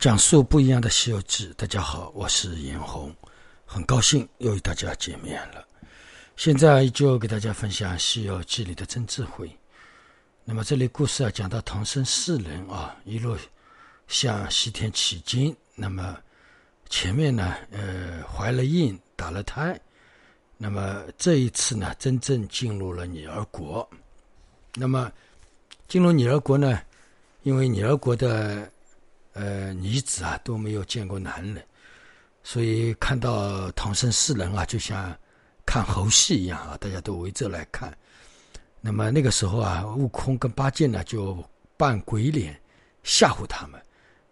讲述不一样的《西游记》，大家好，我是严红，很高兴又与大家见面了。现在就给大家分享《西游记》里的真智慧。那么这里故事啊，讲到唐僧四人啊，一路向西天取经。那么前面呢，呃，怀了孕，打了胎。那么这一次呢，真正进入了女儿国。那么进入女儿国呢，因为女儿国的。呃，女子啊都没有见过男人，所以看到唐僧四人啊，就像看猴戏一样啊，大家都围着来看。那么那个时候啊，悟空跟八戒呢就扮鬼脸吓唬他们。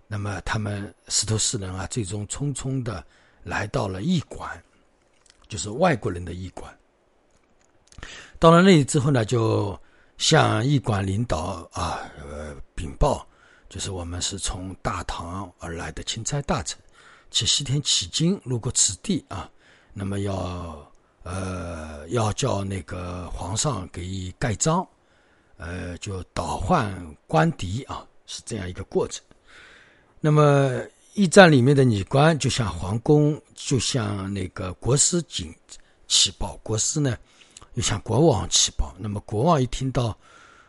那么他们师徒四人啊，最终匆匆的来到了驿馆，就是外国人的驿馆。到了那里之后呢，就向驿馆领导啊呃禀报。就是我们是从大唐而来的钦差大臣，去西天取经，路过此地啊，那么要呃要叫那个皇上给予盖章，呃就倒换官邸啊，是这样一个过程。那么驿站里面的女官就向皇宫，就向那个国师警启报，国师呢又向国王启报。那么国王一听到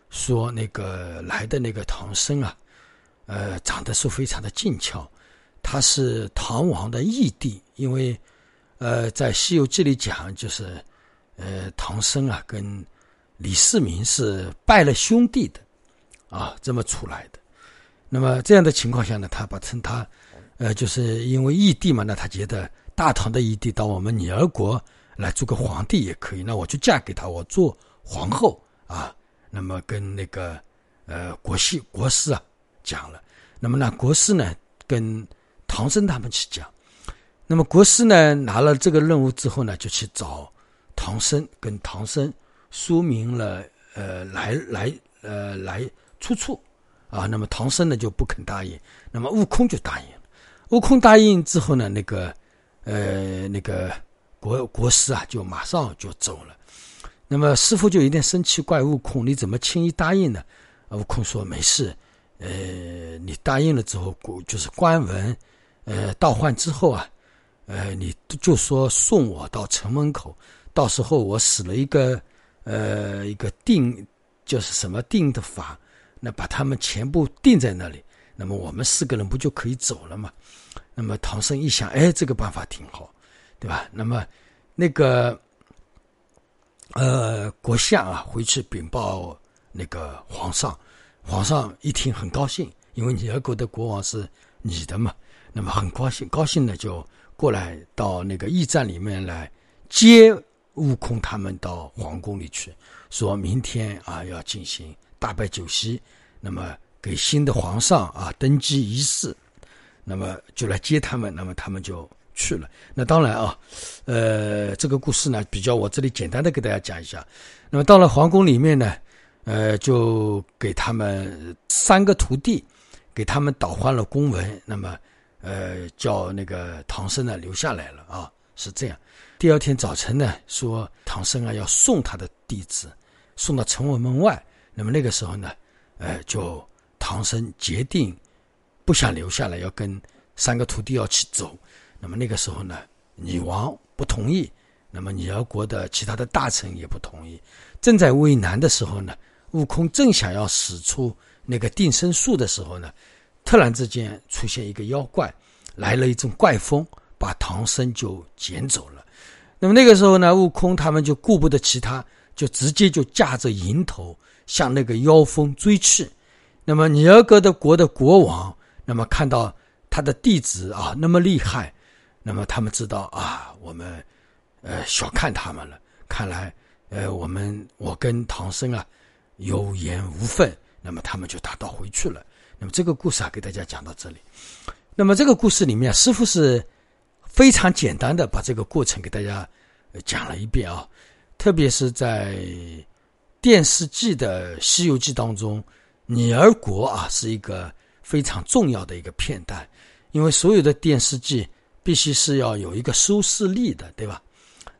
说那个来的那个唐僧啊。呃，长得是非常的俊俏，他是唐王的义弟，因为，呃，在《西游记》里讲，就是，呃，唐僧啊跟李世民是拜了兄弟的，啊，这么出来的。那么这样的情况下呢，他把称他，呃，就是因为义弟嘛，那他觉得大唐的义弟到我们女儿国来做个皇帝也可以，那我就嫁给他，我做皇后啊。那么跟那个，呃，国系国师啊。讲了，那么那国师呢，跟唐僧他们去讲，那么国师呢拿了这个任务之后呢，就去找唐僧，跟唐僧说明了呃来来呃来出处。啊，那么唐僧呢就不肯答应，那么悟空就答应了，悟空答应之后呢，那个呃那个国国师啊就马上就走了，那么师傅就有点生气，怪悟空你怎么轻易答应呢？悟空说没事。呃，你答应了之后，就是官文，呃，倒换之后啊，呃，你就说送我到城门口，到时候我使了一个，呃，一个定，就是什么定的法，那把他们全部定在那里，那么我们四个人不就可以走了吗？那么唐僧一想，哎，这个办法挺好，对吧？那么那个，呃，国相啊，回去禀报那个皇上。皇上一听很高兴，因为你儿国的国王是你的嘛，那么很高兴，高兴的就过来到那个驿站里面来接悟空他们到皇宫里去，说明天啊要进行大摆酒席，那么给新的皇上啊登基仪式，那么就来接他们，那么他们就去了。那当然啊，呃，这个故事呢比较我这里简单的给大家讲一下，那么到了皇宫里面呢。呃，就给他们三个徒弟，给他们倒换了公文。那么，呃，叫那个唐僧呢留下来了啊，是这样。第二天早晨呢，说唐僧啊要送他的弟子送到城门门外。那么那个时候呢，呃，就唐僧决定不想留下来，要跟三个徒弟要去走。那么那个时候呢，女王不同意，那么女儿国的其他的大臣也不同意。正在为难的时候呢。悟空正想要使出那个定身术的时候呢，突然之间出现一个妖怪，来了一阵怪风，把唐僧就捡走了。那么那个时候呢，悟空他们就顾不得其他，就直接就驾着迎头向那个妖风追去。那么尼尔格的国的国王，那么看到他的弟子啊那么厉害，那么他们知道啊，我们呃小看他们了。看来呃我们我跟唐僧啊。有缘无分，那么他们就打道回去了。那么这个故事啊，给大家讲到这里。那么这个故事里面，师傅是非常简单的把这个过程给大家讲了一遍啊。特别是在电视剧的《西游记》当中，女儿国啊是一个非常重要的一个片段，因为所有的电视剧必须是要有一个收视率的，对吧？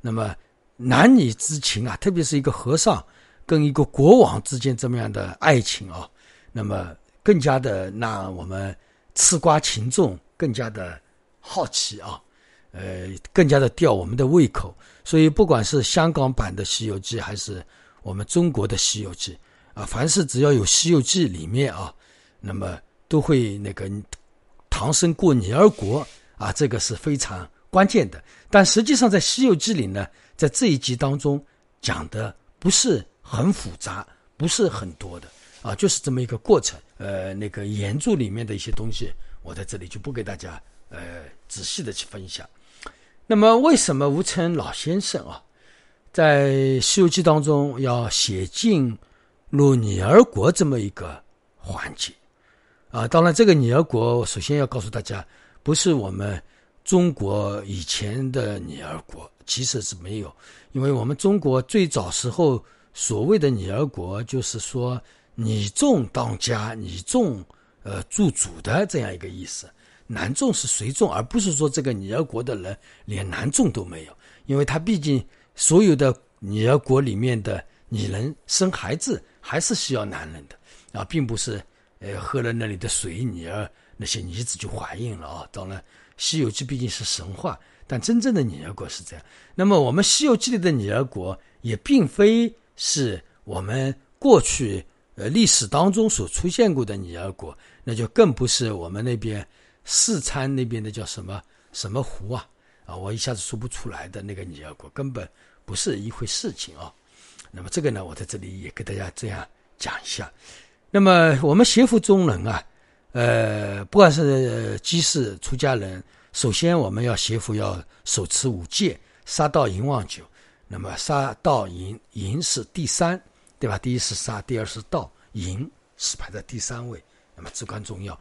那么男女之情啊，特别是一个和尚。跟一个国王之间这么样的爱情啊，那么更加的让我们吃瓜群众更加的好奇啊，呃，更加的吊我们的胃口。所以，不管是香港版的《西游记》，还是我们中国的《西游记》，啊，凡是只要有《西游记》里面啊，那么都会那个唐僧过女儿国啊，这个是非常关键的。但实际上，在《西游记》里呢，在这一集当中讲的不是很复杂，不是很多的啊，就是这么一个过程。呃，那个原著里面的一些东西，我在这里就不给大家呃仔细的去分享。那么，为什么吴承恩老先生啊，在《西游记》当中要写进入女儿国这么一个环节啊？当然，这个女儿国首先要告诉大家，不是我们中国以前的女儿国，其实是没有，因为我们中国最早时候所谓的女儿国，就是说你众当家，你众呃做主的这样一个意思。男众是随众，而不是说这个女儿国的人连男众都没有，因为他毕竟所有的女儿国里面的女人生孩子还是需要男人的啊，并不是呃喝了那里的水，女儿那些女子就怀孕了啊。当然，《西游记》毕竟是神话，但真正的女儿国是这样。那么，我们《西游记》里的女儿国也并非是我们过去呃历史当中所出现过的尼儿国，那就更不是我们那边。四川那边的叫什么什么湖啊？啊，我一下子说不出来的那个尼尔国根本不是一回事情啊。那么这个呢，我在这里也给大家这样讲一下。那么我们邪福中人啊，呃，不管是居士、出家人，首先我们要邪福要手持五戒，杀盗淫妄酒。那么杀盗淫淫是第三，对吧？第一是杀，第二是盗，淫是排在第三位，那么至关重要。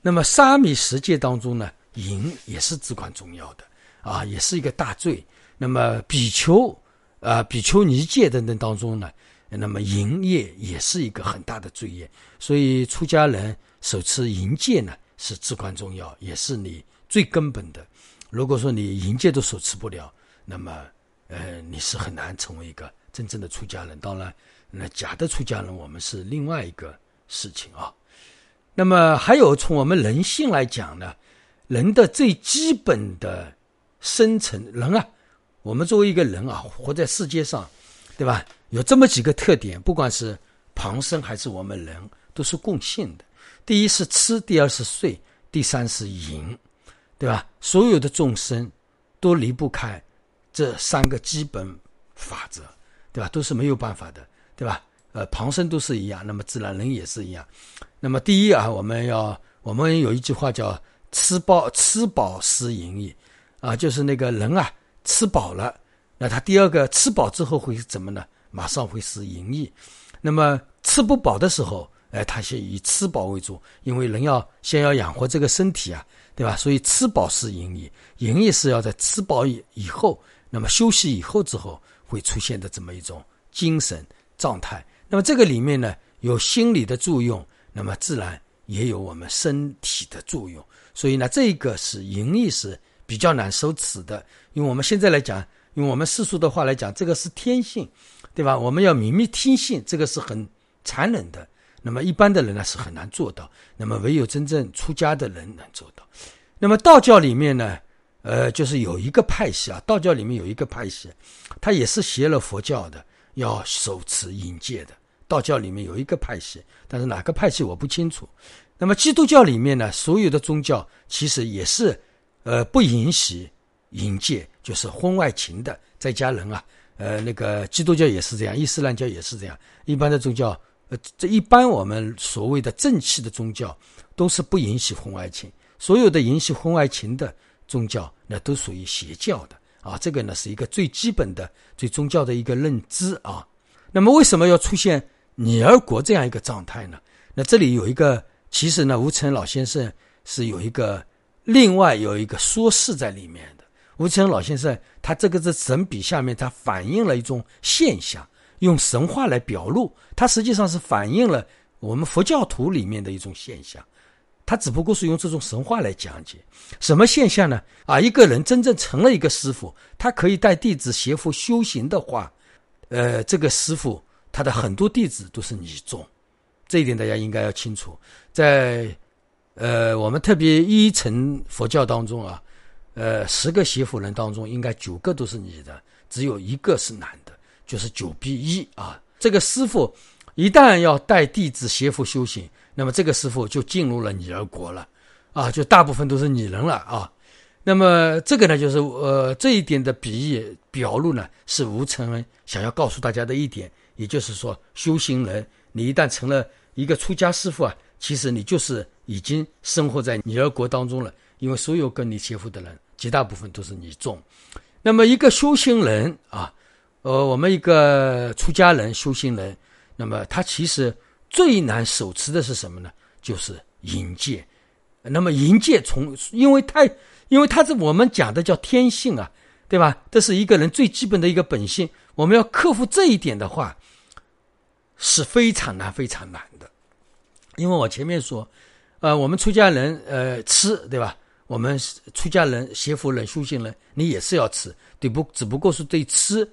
那么沙弥十戒当中呢，淫也是至关重要的啊，也是一个大罪。那么比丘啊、比丘尼戒等等当中呢，那么淫业也是一个很大的罪业。所以出家人手持淫戒呢，是至关重要，也是你最根本的。如果说你淫戒都手持不了，那么呃，你是很难成为一个真正的出家人。当然，那假的出家人，我们是另外一个事情啊。那么还有从我们人性来讲呢，人的最基本的生存人啊，我们作为一个人啊，活在世界上，对吧？有这么几个特点，不管是旁生还是我们人，都是共性的。第一是吃，第二是睡，第三是淫，对吧？所有的众生都离不开这三个基本法则，对吧？都是没有办法的，对吧？呃，旁生都是一样，那么自然人也是一样。那么第一啊，我们要我们有一句话叫“吃饱吃饱思淫逸”，啊，就是那个人啊吃饱了，那他第二个吃饱之后会怎么呢？马上会是淫逸。那么吃不饱的时候，哎，他先以吃饱为主，因为人要先要养活这个身体啊，对吧？所以吃饱是淫逸，淫逸是要在吃饱以以后，那么休息以后之后会出现的这么一种精神状态。那么这个里面呢，有心理的作用。那么自然也有我们身体的作用，所以呢，这个是淫意是比较难收持的。因为我们现在来讲，用我们世俗的话来讲，这个是天性，对吧？我们要泯灭天性，这个是很残忍的。那么一般的人呢是很难做到，那么唯有真正出家的人能做到。那么道教里面呢，呃，就是有一个派系啊，道教里面有一个派系，他也是学了佛教的，要手持淫戒的。道教里面有一个派系，但是哪个派系我不清楚。那么基督教里面呢，所有的宗教其实也是，呃，不允许淫戒，就是婚外情的在家人啊。呃，那个基督教也是这样，伊斯兰教也是这样。一般的宗教，呃，这一般我们所谓的正气的宗教都是不允许婚外情。所有的允许婚外情的宗教，那都属于邪教的啊。这个呢是一个最基本的、最宗教的一个认知啊。那么为什么要出现？女儿国这样一个状态呢？那这里有一个，其实呢，吴承老先生是有一个另外有一个说事在里面的。吴承老先生他这个在神笔下面，他反映了一种现象，用神话来表露，他实际上是反映了我们佛教徒里面的一种现象。他只不过是用这种神话来讲解什么现象呢？啊，一个人真正成了一个师傅，他可以带弟子学佛修行的话，呃，这个师傅。他的很多弟子都是女众，这一点大家应该要清楚。在呃，我们特别一层佛教当中啊，呃，十个邪佛人当中，应该九个都是女的，只有一个是男的，就是九比一啊。这个师傅一旦要带弟子邪佛修行，那么这个师傅就进入了女儿国了，啊，就大部分都是女人了啊。那么这个呢，就是呃这一点的比喻表露呢，是吴承恩想要告诉大家的一点，也就是说，修行人你一旦成了一个出家师傅啊，其实你就是已经生活在女儿国当中了，因为所有跟你接触的人，绝大部分都是你众。那么一个修行人啊，呃，我们一个出家人修行人，那么他其实最难手持的是什么呢？就是淫戒。那么淫戒从因为太。因为它是我们讲的叫天性啊，对吧？这是一个人最基本的一个本性。我们要克服这一点的话，是非常难、非常难的。因为我前面说，呃，我们出家人，呃，吃，对吧？我们出家人、邪佛人、修行人，你也是要吃，对不？只不过是对吃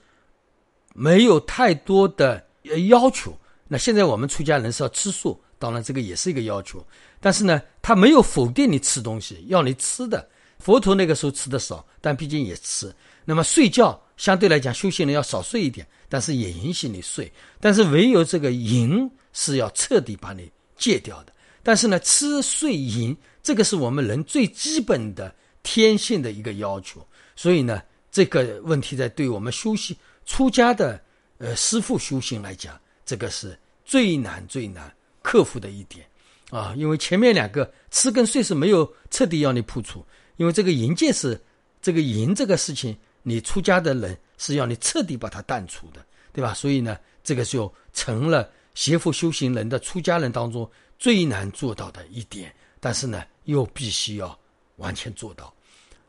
没有太多的要求。那现在我们出家人是要吃素，当然这个也是一个要求。但是呢，他没有否定你吃东西，要你吃的。佛陀那个时候吃的少，但毕竟也吃。那么睡觉相对来讲，修行人要少睡一点，但是也允许你睡。但是唯有这个淫是要彻底把你戒掉的。但是呢，吃睡淫这个是我们人最基本的天性的一个要求。所以呢，这个问题在对我们修行出家的呃师父修行来讲，这个是最难最难克服的一点啊。因为前面两个吃跟睡是没有彻底要你破除。因为这个淫戒是这个淫这个事情，你出家的人是要你彻底把它淡除的，对吧？所以呢，这个就成了邪佛修行人的出家人当中最难做到的一点。但是呢，又必须要完全做到。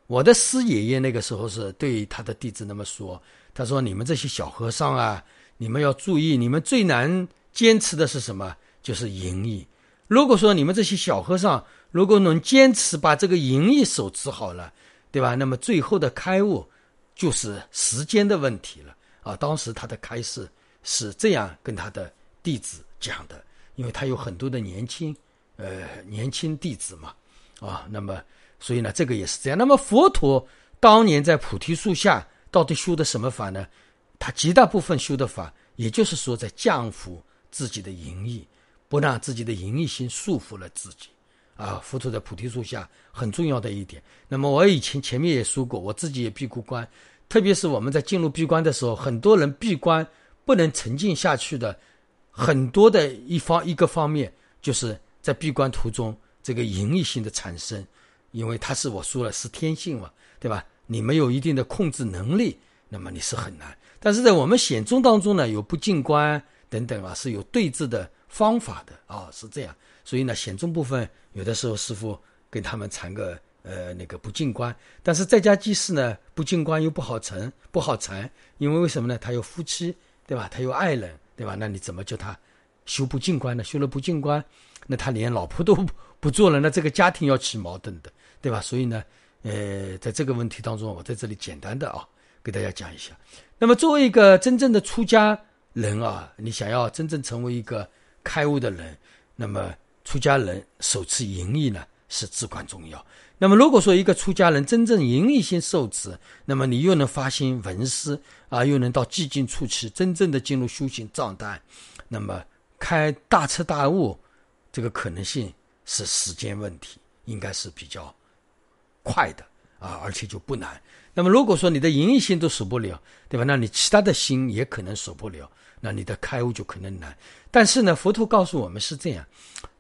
我的师爷爷那个时候是对他的弟子那么说：“他说，你们这些小和尚啊，你们要注意，你们最难坚持的是什么？就是淫欲。如果说你们这些小和尚，如果能坚持把这个淫欲守持好了，对吧？那么最后的开悟就是时间的问题了啊！当时他的开示是这样跟他的弟子讲的，因为他有很多的年轻呃年轻弟子嘛啊，那么所以呢，这个也是这样。那么佛陀当年在菩提树下到底修的什么法呢？他极大部分修的法，也就是说在降服自己的淫欲，不让自己的淫欲心束缚了自己。啊，佛陀在菩提树下很重要的一点。那么我以前前面也说过，我自己也闭过关，特别是我们在进入闭关的时候，很多人闭关不能沉浸下去的，很多的一方一个方面，就是在闭关途中这个淫欲性的产生，因为它是我说了是天性嘛，对吧？你没有一定的控制能力，那么你是很难。但是在我们显宗当中呢，有不进观等等啊，是有对治的方法的啊，是这样。所以呢，显宗部分有的时候师傅跟他们缠个呃那个不进观，但是在家祭祀呢不进观又不好成不好成，因为为什么呢？他有夫妻对吧？他有爱人对吧？那你怎么叫他修不进观呢？修了不进观，那他连老婆都不做了，那这个家庭要起矛盾的对吧？所以呢，呃，在这个问题当中，我在这里简单的啊给大家讲一下。那么作为一个真正的出家人啊，你想要真正成为一个开悟的人，那么。出家人手持淫欲呢，是至关重要。那么，如果说一个出家人真正淫欲心受持，那么你又能发心闻思啊，又能到寂静处去，真正的进入修行状态，那么开大彻大悟，这个可能性是时间问题，应该是比较快的啊，而且就不难。那么，如果说你的淫欲心都守不了，对吧？那你其他的心也可能守不了，那你的开悟就可能难。但是呢，佛陀告诉我们是这样。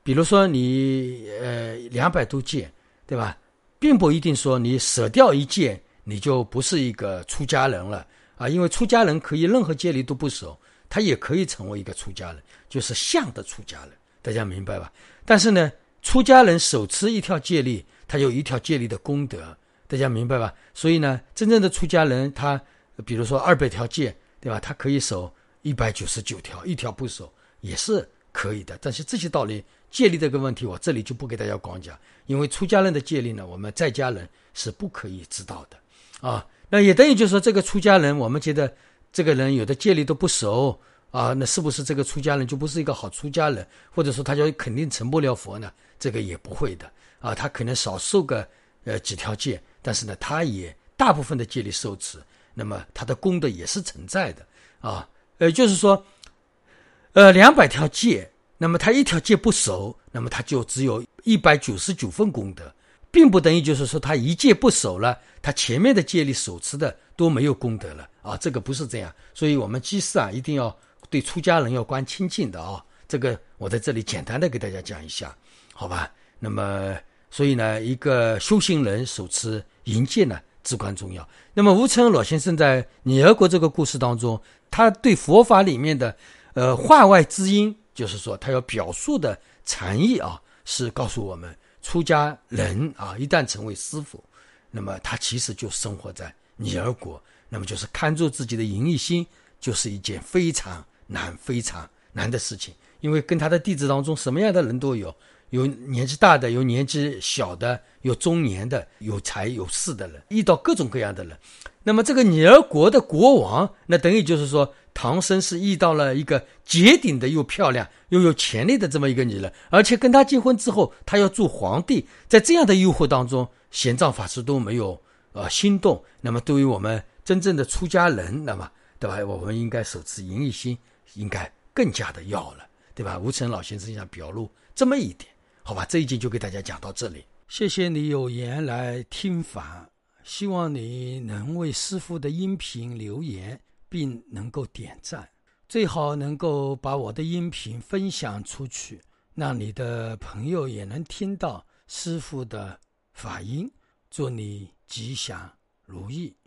比如说你呃两百多戒，对吧？并不一定说你舍掉一戒，你就不是一个出家人了啊。因为出家人可以任何戒律都不守，他也可以成为一个出家人，就是相的出家人。大家明白吧？但是呢，出家人手持一条戒律，他有一条戒律的功德，大家明白吧？所以呢，真正的出家人，他比如说二百条戒，对吧？他可以守一百九十九条，一条不守也是可以的。但是这些道理。戒律这个问题，我这里就不给大家光讲，因为出家人的戒律呢，我们在家人是不可以知道的，啊，那也等于就是说，这个出家人，我们觉得这个人有的戒律都不守，啊，那是不是这个出家人就不是一个好出家人，或者说他就肯定成不了佛呢？这个也不会的啊，他可能少受个呃几条戒，但是呢，他也大部分的戒律受持，那么他的功德也是存在的啊。呃，就是说，呃，两百条戒，那么他一条戒不守，那么他就只有一百九十九份功德，并不等于就是说他一戒不守了，他前面的戒律手持的都没有功德了啊，这个不是这样。所以，我们祭祀啊，一定要。对出家人要观清净的啊，这个我在这里简单的给大家讲一下，好吧？那么，所以呢，一个修行人手持银戒呢至关重要。那么，吴承恩老先生在《女儿国》这个故事当中，他对佛法里面的呃话外之音，就是说他要表述的禅意啊，是告诉我们，出家人啊，一旦成为师傅，那么他其实就生活在女儿国，那么就是看住自己的淫欲心，就是一件非常。难非常难的事情，因为跟他的弟子当中什么样的人都有，有年纪大的，有年纪小的，有中年的，有才有势的人，遇到各种各样的人。那么这个女儿国的国王，那等于就是说，唐僧是遇到了一个绝顶的又漂亮又有潜力的这么一个女人，而且跟他结婚之后，他要做皇帝，在这样的诱惑当中，玄奘法师都没有呃心动。那么对于我们真正的出家人，那么对吧？我们应该手持淫欲心。应该更加的要了，对吧？吴承老先生想表露这么一点，好吧？这一集就给大家讲到这里。谢谢你有缘来听法，希望你能为师傅的音频留言，并能够点赞，最好能够把我的音频分享出去，让你的朋友也能听到师傅的法音。祝你吉祥如意。